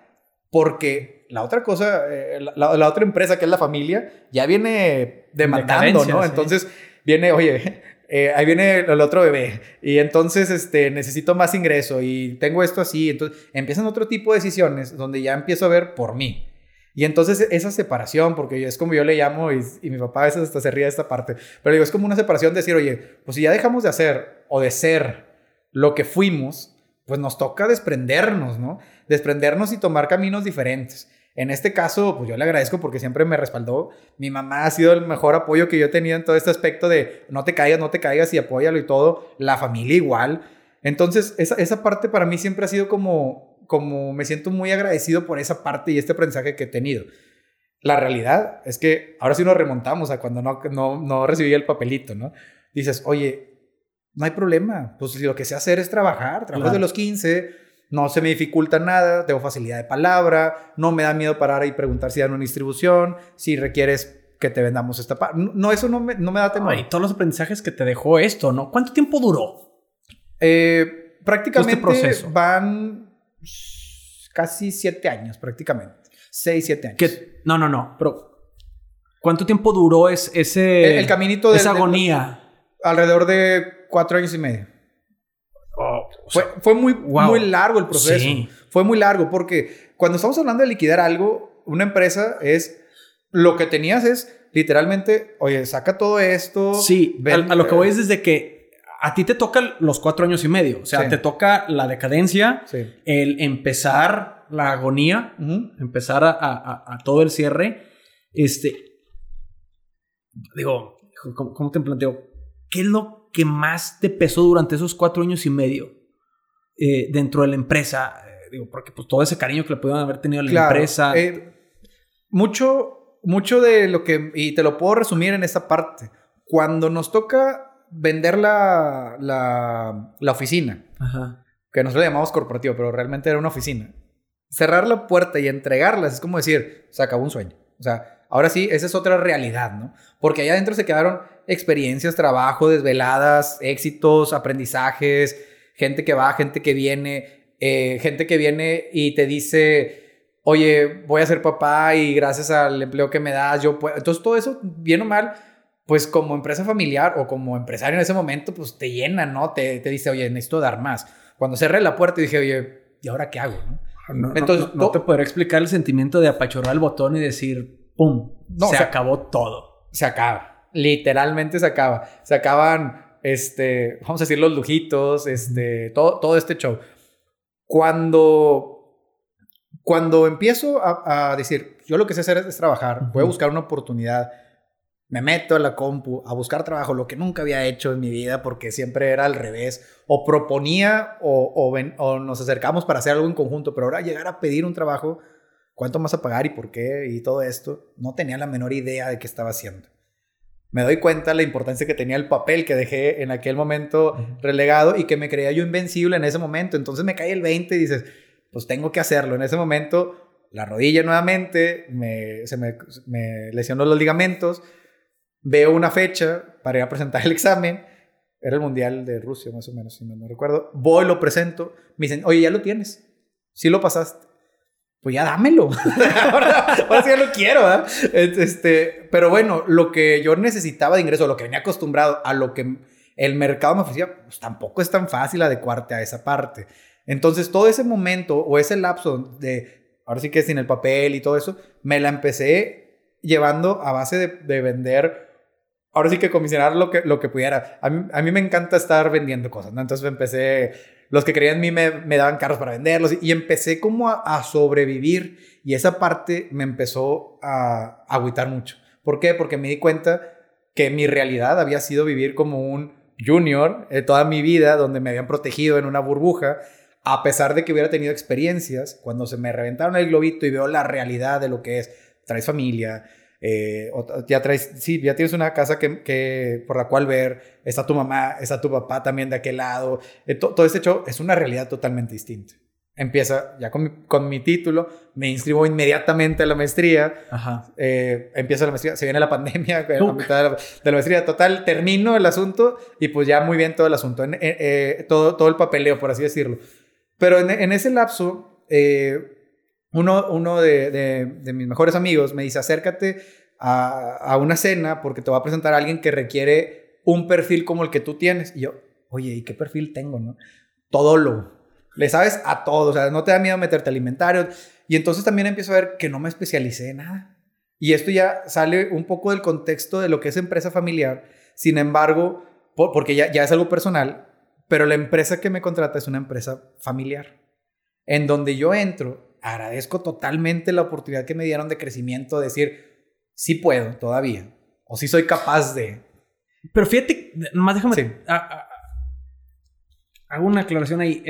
Porque la otra cosa, eh, la, otra empresa que es la familia, ya viene demandando, ¿no? Entonces viene, oye, eh, ahí viene el otro bebé y entonces este, necesito más ingreso y tengo esto así. Entonces empiezan otro tipo de decisiones donde ya empiezo a ver por mí. Y entonces esa separación, porque es como yo le llamo, y, mi papá a veces hasta se ríe de esta parte, pero digo, es como una separación de decir, oye, pues si ya dejamos de hacer o de ser lo que fuimos, pues nos toca desprendernos, ¿no? Desprendernos y tomar caminos diferentes. En este caso, pues yo le agradezco porque siempre me respaldó. Mi mamá ha sido el mejor apoyo que yo he tenido en todo este aspecto de no te caigas, no te caigas y apóyalo y todo. La familia igual. Entonces, esa, esa parte para mí siempre ha sido como como me siento muy agradecido por esa parte y este aprendizaje que he tenido. La realidad es que ahora sí nos remontamos a cuando no, no, no recibí el papelito, ¿no? Dices, oye, no hay problema, pues lo que sé hacer es trabajar, trabajo de los 15, no se me dificulta nada, tengo facilidad de palabra, no me da miedo parar y preguntar si dan una distribución, si requieres que te vendamos esta parte. No, eso no me, no me da temor. y todos los aprendizajes que te dejó esto, ¿no? ¿Cuánto tiempo duró? Eh, prácticamente este proceso? van casi siete años prácticamente. Seis, siete años. No, no, no. Pero ¿cuánto tiempo duró ese... El, caminito de... Esa agonía. alrededor de cuatro años y medio. Oh, fue, fue, muy, muy largo el proceso. Fue muy largo porque cuando estamos hablando de liquidar algo, una empresa es lo que tenías es literalmente, oye, saca todo esto. Sí, a, lo que voy es desde que a ti te toca los cuatro años y medio. O sea, te toca la decadencia, el empezar la agonía, empezar a, todo el cierre. Este, digo, ¿cómo, te planteo? ¿Qué es lo que más te pesó durante esos cuatro años y medio eh, dentro de la empresa? Eh, digo, porque pues todo ese cariño que le pudieron haber tenido a la empresa. Eh, mucho, mucho de lo que, y te lo puedo resumir en esta parte, cuando nos toca vender la, la, la oficina, que nosotros le llamamos corporativo, pero realmente era una oficina, cerrar la puerta y entregarlas es como decir, se acabó un sueño. O sea, ahora sí, esa es otra realidad, ¿no? Porque allá adentro se quedaron experiencias, trabajo, desveladas, éxitos, aprendizajes, gente que va, gente que viene, eh, gente que viene y te dice, oye, voy a ser papá y gracias al empleo que me das, yo puedo. Entonces, todo eso, bien o mal, pues como empresa familiar o como empresario en ese momento, pues te llena, ¿no? Te, te dice, oye, necesito dar más. Cuando cerré la puerta dije, oye, ¿y ahora qué hago? No, Entonces, no, te podré explicar el sentimiento de apachurrar el botón y decir, ¡pum! se acabó todo. Se acaba. Literalmente se acaba. Se acaban, este, vamos a decir, los lujitos, este, todo, todo este show. Cuando cuando empiezo a, decir, yo lo que sé hacer es, trabajar, voy a buscar una oportunidad, me meto a la compu a buscar trabajo, lo que nunca había hecho en mi vida porque siempre era al revés, o proponía o, o, nos acercamos para hacer algo en conjunto, pero ahora llegar a pedir un trabajo, cuánto más a pagar y por qué y todo esto, no tenía la menor idea de qué estaba haciendo. Me doy cuenta de la importancia que tenía el papel que dejé en aquel momento relegado y que me creía yo invencible en ese momento. Entonces me cae el 20 y dices, pues tengo que hacerlo. En ese momento, la rodilla nuevamente, me, se me, me lesionó los ligamentos, veo una fecha para ir a presentar el examen, era el Mundial de Rusia más o menos, si no, no recuerdo, voy, lo presento, me dicen, oye, ya lo tienes, sí lo pasaste. Pues ya dámelo. ahora, sí ya lo quiero, ¿verdad? Este, pero bueno, lo que yo necesitaba de ingreso, lo que venía acostumbrado a lo que el mercado me ofrecía, pues tampoco es tan fácil adecuarte a esa parte. Entonces, todo ese momento o ese lapso de, ahora sí que sin el papel y todo eso, me la empecé llevando a base de, vender, ahora sí que comisionar lo que, lo que pudiera. A mí, me encanta estar vendiendo cosas, ¿no? Entonces empecé, los que creían en mí me, daban carros para venderlos y, empecé como a, sobrevivir y esa parte me empezó a, a agüitar mucho. ¿Por qué? Porque me di cuenta que mi realidad había sido vivir como un junior eh, toda mi vida, donde me habían protegido en una burbuja a pesar de que hubiera tenido experiencias, cuando se me reventaron el globito y veo la realidad de lo que es, traes familia, eh, ya traes, sí, ya tienes una casa que, que, por la cual ver, está tu mamá, está tu papá también de aquel lado, eh, todo este hecho es una realidad totalmente distinta. Empieza ya con mi, con mi título, me inscribo inmediatamente a la maestría, Ajá. Eh, empieza la maestría, se viene la pandemia, a mitad de la, de la, maestría, total, termino el asunto y pues ya muy bien todo el asunto, todo, todo el papeleo, por así decirlo. Pero en, ese lapso, eh, uno, uno de, mis mejores amigos me dice, acércate a, una cena porque te va a presentar a alguien que requiere un perfil como el que tú tienes. Y yo, oye, ¿y qué perfil tengo? No? Todo lo. Le sabes a todo, o sea, no te da miedo meterte alimentario. Y entonces también empiezo a ver que no me especialicé en nada. Y esto ya sale un poco del contexto de lo que es empresa familiar. Sin embargo, porque ya, ya es algo personal, pero la empresa que me contrata es una empresa familiar, en donde yo entro, agradezco totalmente la oportunidad que me dieron de crecimiento, de decir, sí puedo todavía, o sí soy capaz de. Pero fíjate, nomás déjame. hago una aclaración ahí.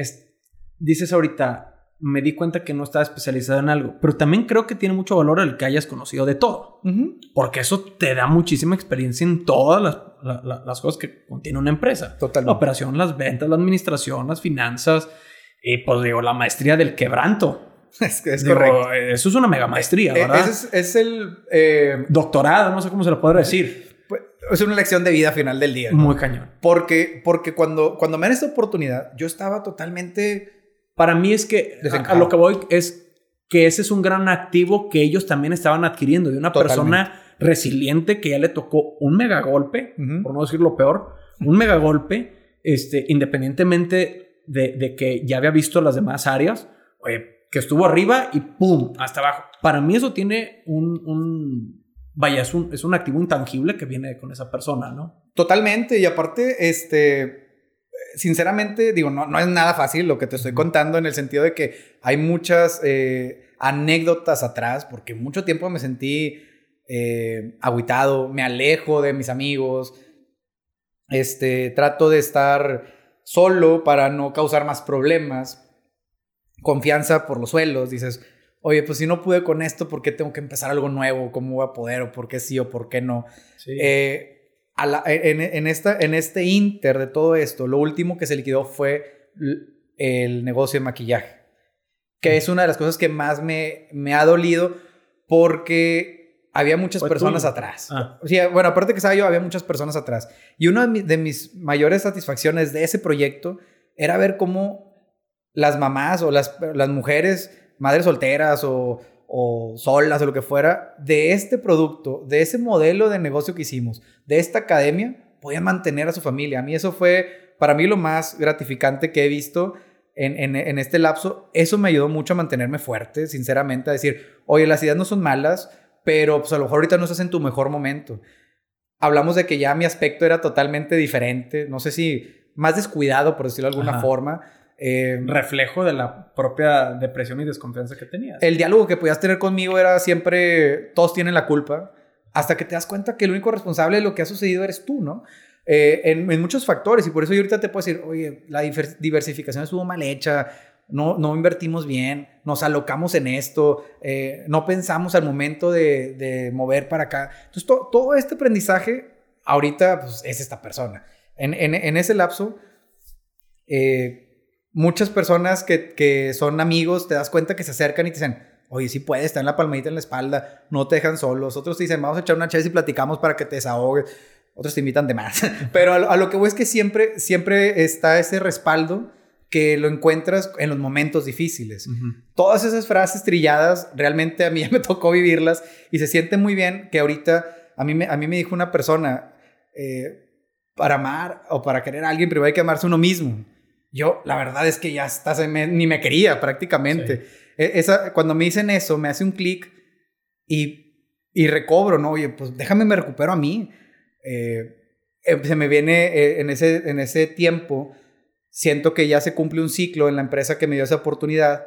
dices ahorita, me di cuenta que no estaba especializado en algo, pero también creo que tiene mucho valor el que hayas conocido de todo, porque eso te da muchísima experiencia en todas las, cosas que contiene una empresa. Totalmente. La operación, las ventas, la administración, las finanzas, y pues digo, la maestría del quebranto. Es, correcto. Eso es una mega maestría, eh, ¿verdad? Es, el... Eh, Doctorado, no sé cómo se lo puede decir. Pues, es una lección de vida final del día. Muy cañón. Porque, porque cuando, cuando me dan esta oportunidad, yo estaba totalmente para mí es que a, lo que voy es que ese es un gran activo que ellos también estaban adquiriendo de una persona resiliente que ya le tocó un mega golpe, por no decir lo peor, un mega golpe, este, independientemente de, que ya había visto las demás áreas, oye, que estuvo arriba y ¡pum! hasta abajo. Para mí eso tiene un, un vaya, es un, es un activo intangible que viene con esa persona, ¿no? Totalmente, y aparte, este, sinceramente, digo, no, no es nada fácil lo que te estoy contando en el sentido de que hay muchas eh, anécdotas atrás, porque mucho tiempo me sentí eh, aguitado, me alejo de mis amigos, este, trato de estar solo para no causar más problemas, confianza por los suelos, dices, oye, pues si no pude con esto, ¿por qué tengo que empezar algo nuevo? ¿Cómo voy a poder? ¿O por qué sí o por qué no? Eh, en, esta, en este inter de todo esto, lo último que se liquidó fue el negocio de maquillaje, que es una de las cosas que más me, me ha dolido porque había muchas personas atrás. Ah. O sea, bueno, aparte que estaba yo, había muchas personas atrás. Y una de mis mayores satisfacciones de ese proyecto era ver cómo las mamás o las, las mujeres madres solteras o, o solas o lo que fuera, de este producto, de ese modelo de negocio que hicimos, de esta academia, podían mantener a su familia. A mí eso fue, para mí, lo más gratificante que he visto en, en, este lapso. Eso me ayudó mucho a mantenerme fuerte, sinceramente, a decir, oye, las ideas no son malas, pero pues a lo mejor ahorita no estás en tu mejor momento. Hablamos de que ya mi aspecto era totalmente diferente, no sé si más descuidado, por decirlo de alguna forma eh, reflejo de la propia depresión y desconfianza que tenías. El diálogo que podías tener conmigo era siempre, todos tienen la culpa, hasta que te das cuenta que el único responsable de lo que ha sucedido eres tú, ¿no? Eh, en, muchos factores, y por eso yo ahorita te puedo decir, oye, la diversificación estuvo mal hecha, no, no invertimos bien, nos alocamos en esto, eh, no pensamos al momento de, mover para acá. Entonces, todo este aprendizaje ahorita pues, es esta persona. En, en ese lapso, eh, muchas personas que, que, son amigos, te das cuenta que se acercan y te dicen, oye, sí puedes, está en la palmadita en la espalda, no te dejan solos. Otros te dicen, vamos a echar una chela y platicamos para que te desahogues. Otros te invitan de más. Pero a, lo que voy es que siempre, siempre está ese respaldo que lo encuentras en los momentos difíciles. Todas esas frases trilladas, realmente a mí ya me tocó vivirlas y se siente muy bien que ahorita a mí me, a mí me dijo una persona, eh, para amar o para querer a alguien, primero hay que amarse uno mismo. Yo, la verdad es que ya estás, ni me quería prácticamente. E, esa, cuando me dicen eso, me hace un clic y, y recobro, ¿no? Oye, pues déjame, me recupero a mí. Eh, eh, se me viene eh, en, ese, en ese tiempo, siento que ya se cumple un ciclo en la empresa que me dio esa oportunidad.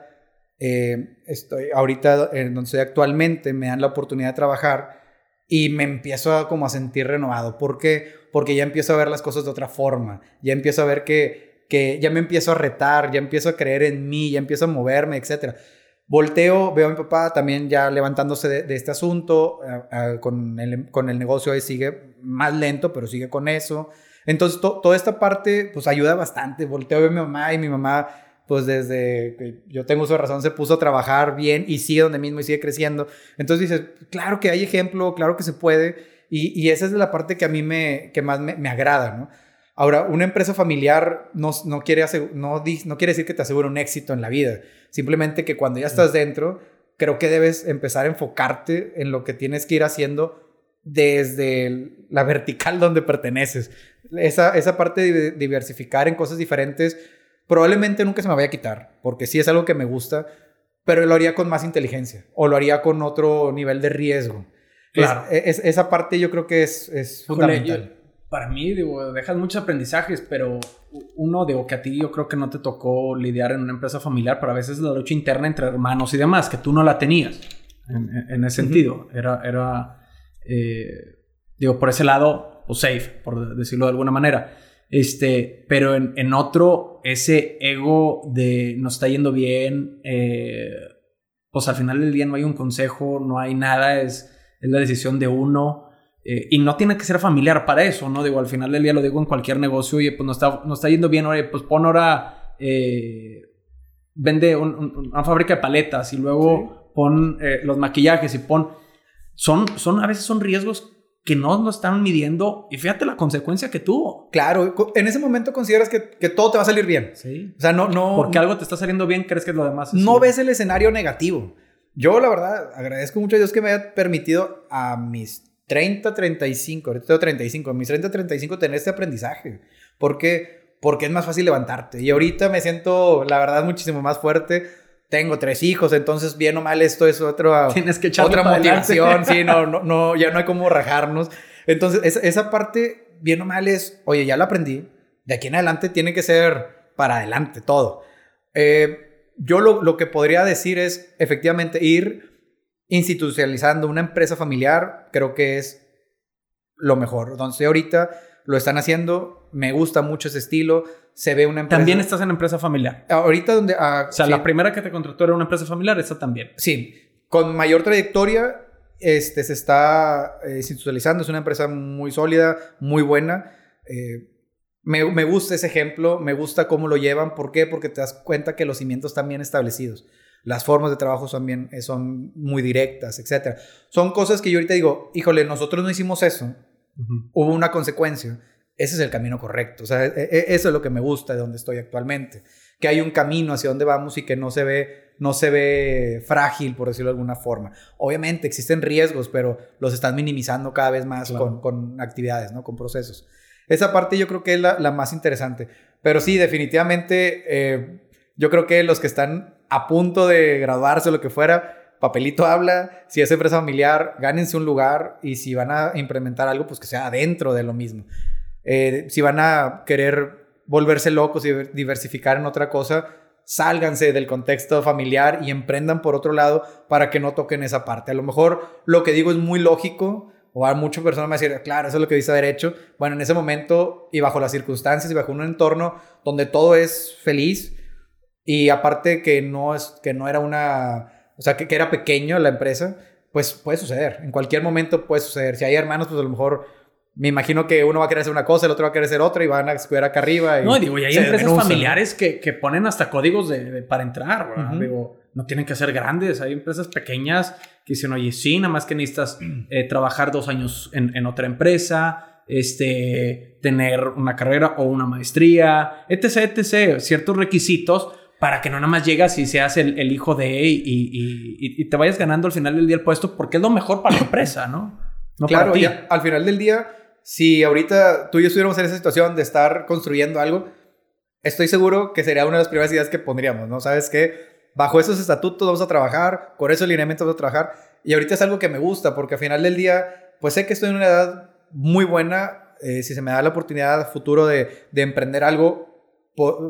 estoy ahorita, en donde estoy actualmente, me dan la oportunidad de trabajar y me empiezo a, como a sentir renovado. ¿Por qué? Porque ya empiezo a ver las cosas de otra forma. Ya empiezo a ver que que ya me empiezo a retar, ya empiezo a creer en mí, ya empiezo a moverme, etc. Volteo, veo a mi papá también ya levantándose de, este asunto, con, el, con el negocio ahí sigue más lento, pero sigue con eso. Entonces, toda esta parte, pues ayuda bastante. Volteo a ver a mi mamá y mi mamá, pues desde que yo tengo su razón, se puso a trabajar bien y sigue donde mismo y sigue creciendo. Entonces dices, claro que hay ejemplo, claro que se puede. Y, y esa es la parte que a mí me, que más me agrada, ¿no? Ahora, una empresa familiar no, no, quiere no, no quiere decir que te asegure un éxito en la vida. Simplemente que cuando ya estás dentro, creo que debes empezar a enfocarte en lo que tienes que ir haciendo desde la vertical donde perteneces. Esa, esa parte de diversificar en cosas diferentes probablemente nunca se me vaya a quitar, porque sí es algo que me gusta, pero lo haría con más inteligencia o lo haría con otro nivel de riesgo. Claro. Es, esa parte yo creo que es, es fundamental para mí, digo, dejas muchos aprendizajes, pero uno, digo, que a ti yo creo que no te tocó lidiar en una empresa familiar, pero a veces la lucha interna entre hermanos y demás, que tú no la tenías en, ese sentido. Era, era eh, digo, por ese lado, o safe, por decirlo de alguna manera. Este, pero en, otro, ese ego de nos está yendo bien, eh, pues al final del día no hay un consejo, no hay nada, es, es la decisión de uno. Eh, y no tiene que ser familiar para eso, ¿no? Digo, al final del día lo digo en cualquier negocio, oye, pues no está, no está yendo bien, oye, pues pon ahora, eh, vende una fábrica de paletas y luego pon eh, los maquillajes y pon... Son, son, a veces son riesgos que no nos están midiendo y fíjate la consecuencia que tuvo. Claro, en ese momento consideras que, que todo te va a salir bien. Sí. O sea, no, no... Porque algo te está saliendo bien, crees que lo demás No ves el escenario negativo. Yo, la verdad, agradezco mucho a Dios que me haya permitido a mis 30, 35, ahorita tengo 35, en mis 30, 35 tener este aprendizaje. ¿Por qué? porque es más fácil levantarte. Y ahorita me siento, la verdad, muchísimo más fuerte. Tengo tres hijos, entonces bien o mal esto es otro, Tienes que otra motivación. Sí, no, no, no, ya no hay como rajarnos. Entonces, esa, esa parte, bien o mal, es, oye, ya lo aprendí. De aquí en adelante tiene que ser para adelante todo. Eh, yo lo, lo que podría decir es, efectivamente, ir institucionalizando una empresa familiar, creo que es lo mejor. Entonces, ahorita lo están haciendo, me gusta mucho ese estilo, se ve una empresa... También estás en empresa familiar. Ahorita donde... ah, O sea, sí. la primera que te contrató era una empresa familiar, esta también. Sí, con mayor trayectoria, este, se está eh, institucionalizando, es una empresa muy sólida, muy buena. Eh, me, me gusta ese ejemplo, me gusta cómo lo llevan. ¿Por qué? Porque te das cuenta que los cimientos están bien establecidos. Las formas de trabajo son, bien, eh, son muy directas, etc. Son cosas que yo ahorita digo, híjole, nosotros no hicimos eso, hubo una consecuencia. Ese es el camino correcto. O sea, e- e- eso es lo que me gusta de donde estoy actualmente. Que hay un camino hacia donde vamos y que no se ve, no se ve frágil, por decirlo de alguna forma. Obviamente existen riesgos, pero los están minimizando cada vez más Claro. con, con actividades, ¿no? Con procesos. Esa parte yo creo que es la, la más interesante. Pero sí, definitivamente, eh, yo creo que los que están a punto de graduarse o lo que fuera, papelito habla, si es empresa familiar, gánense un lugar y si van a implementar algo, pues que sea adentro de lo mismo. Eh, si van a querer volverse locos y diversificar en otra cosa, sálganse del contexto familiar y emprendan por otro lado para que no toquen esa parte. A lo mejor lo que digo es muy lógico, o a muchas personas me van decir, claro, eso es lo que dice haber hecho. Bueno, en ese momento y bajo las circunstancias y bajo un entorno donde todo es feliz y aparte que no, es, que no era una, o sea, que, que era pequeño la empresa, pues puede suceder. En cualquier momento puede suceder. Si hay hermanos, pues a lo mejor me imagino que uno va a querer hacer una cosa, el otro va a querer hacer otra y van a escuchar acá arriba. Y No, digo, y hay empresas denuncian. familiares que, que ponen hasta códigos de, de- para entrar, ¿verdad? Ujú. Digo, no tienen que ser grandes. Hay empresas pequeñas que dicen, oye, sí, nada más que necesitas eh, trabajar dos años en, en otra empresa, este, tener una carrera o una maestría, etc, etc. Ciertos requisitos para que no nada más llegas y seas el, el hijo de y, y- y- y te vayas ganando al final del día el puesto porque es lo mejor para la empresa, ¿no? No claro, para ti. y a- al final del día, si ahorita tú y yo estuviéramos en esa situación de estar construyendo algo, estoy seguro que sería una de las primeras ideas que pondríamos, ¿no? ¿Sabes qué? Bajo esos estatutos vamos a trabajar, con esos lineamientos vamos a trabajar. Y ahorita es algo que me gusta, porque al final del día, pues sé que estoy en una edad muy buena. eh, si se me da la oportunidad futuro de, de emprender algo,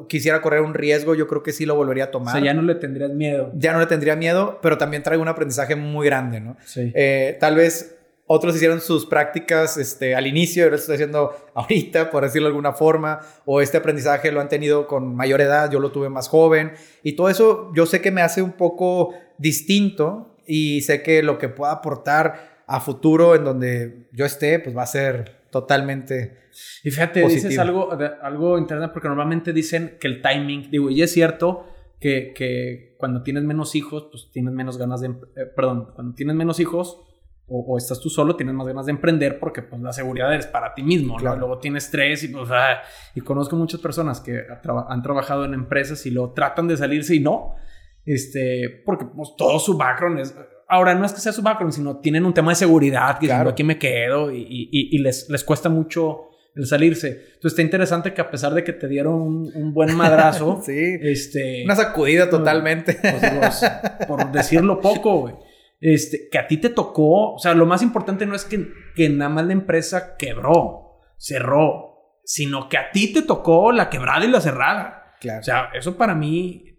quisiera correr un riesgo, yo creo que sí lo volvería a O tomar. sea, ya no le tendrías miedo. ya no le tendría miedo, pero también traigo un aprendizaje muy grande, ¿no? Sí. Eh, tal vez otros hicieron sus prácticas este, al inicio, yo lo estoy haciendo ahorita, por decirlo de alguna forma, o este aprendizaje lo han tenido con mayor edad, yo lo tuve más joven, y todo eso yo sé que me hace un poco distinto y sé que lo que pueda aportar a futuro en donde yo esté, pues va a ser totalmente... Y fíjate, positivo. dices algo, de- algo interesante porque normalmente dicen que el timing, digo, y es cierto que, que cuando tienes menos hijos, pues tienes menos ganas de, eh, perdón, cuando tienes menos hijos o, o estás tú solo, tienes más ganas de emprender porque pues la seguridad es para ti mismo, ¿no? Luego tienes estrés y pues, ah, y conozco muchas personas que han trabajado en empresas y lo tratan de salirse y no, este, porque pues todo su background es... Ahora, no es que sea su background, sino tienen un tema de seguridad, que Claro. dicen, aquí me quedo y, y- les, les cuesta mucho el salirse. Entonces está interesante que a pesar de que te dieron un, un buen madrazo, Sí, este, una sacudida totalmente. pues, digo, s- por decirlo poco, güey, este, que a ti te tocó, o sea, lo más importante no es que, que nada más la empresa quebró, cerró, sino que a ti te tocó la quebrada y la cerrada. Claro. O sea, eso para mí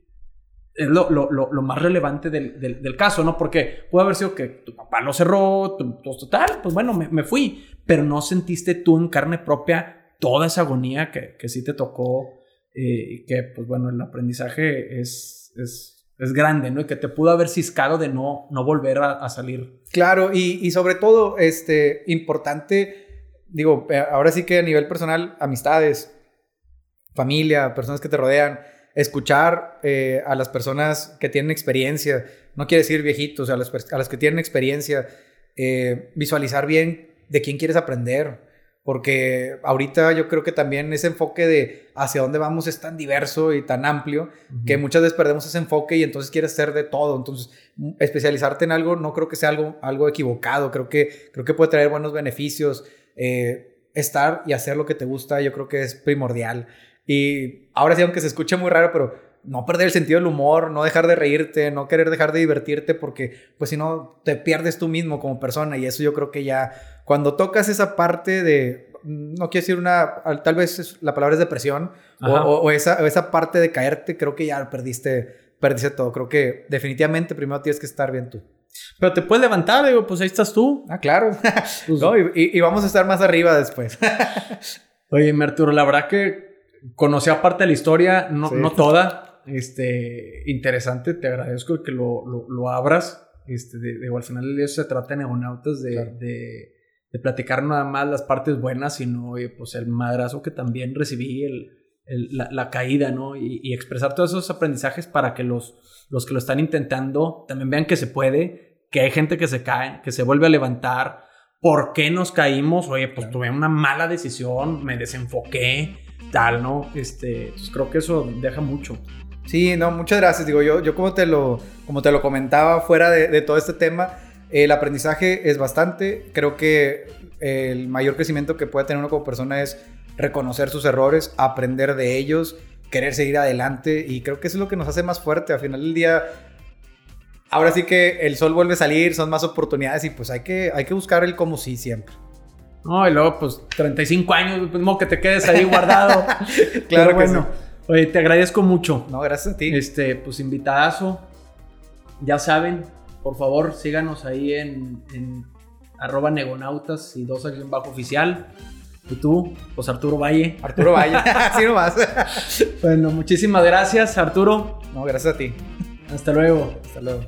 es lo, lo- lo- más relevante del, del- caso, ¿no? Porque puede haber sido que tu papá lo cerró, tu, total, pues bueno, me, me fui, pero no sentiste tú en carne propia toda esa agonía que, que sí te tocó eh, y que, pues bueno, el aprendizaje es, es, es grande, ¿no? Y que te pudo haber ciscado de no, no volver a, a salir. Claro, y, y sobre todo, este, importante, digo, eh, ahora sí que a nivel personal, amistades, familia, personas que te rodean, escuchar eh, a las personas que tienen experiencia, no quiere decir viejitos, a las, a las que tienen experiencia, eh, visualizar bien de quién quieres aprender, porque ahorita yo creo que también ese enfoque de hacia dónde vamos es tan diverso y tan amplio que muchas veces perdemos ese enfoque y entonces quieres hacer de todo. Entonces, especializarte en algo no creo que sea algo, algo equivocado. Creo que, creo que puede traer buenos beneficios. Eh, estar y hacer lo que te gusta, yo creo que es primordial. Y ahora sí, aunque se escuche muy raro, pero no perder el sentido del humor, no dejar de reírte, no querer dejar de divertirte, porque pues si no, te pierdes tú mismo como persona. Y eso yo creo que ya, cuando tocas esa parte de, no quiero decir una, tal vez la palabra es depresión, o, esa, esa parte de caerte, creo que ya perdiste, perdiste todo. Creo que definitivamente primero tienes que estar bien tú. Pero te puedes levantar, digo, pues ahí estás tú. Ah, claro. Pues y, vamos a estar más arriba después. Oye, Arturo, la verdad que conocí aparte de la historia, no, no toda. Este, interesante, te agradezco que lo, lo, abras. Este, de, al final del día se trata de neonautas, de, de, de, platicar nada más las partes buenas, sino pues el madrazo que también recibí, el, el, la, la, caída, ¿no? Y, y, expresar todos esos aprendizajes para que los, los que lo están intentando también vean que se puede, que hay gente que se cae, que se vuelve a levantar. ¿Por qué nos caímos? Oye, pues tuve una mala decisión, me desenfoqué, tal, ¿no? Este, pues creo que eso deja mucho. Sí, no, muchas gracias. Digo, yo, yo como, te lo, como te lo comentaba fuera de, de todo este tema, el aprendizaje es bastante. Creo que el mayor crecimiento que puede tener uno como persona es reconocer sus errores, aprender de ellos querer seguir adelante y creo que eso es lo que nos hace más fuerte. Al final del día, ahora sí que el sol vuelve a salir, son más oportunidades y pues hay que, hay que buscar el como sí siempre. No, y luego pues 35 años, pues que te quedes ahí guardado. claro bueno. Oye, te agradezco mucho. No, gracias a ti. Este, pues invitadazo. Ya saben, por favor, síganos ahí en, en arroba negonautas y dos acción bajo oficial. ¿Y tú? Pues Arturo Valle. Arturo Valle, así nomás. bueno, muchísimas gracias, Arturo. No, gracias a ti. Hasta luego. Hasta luego.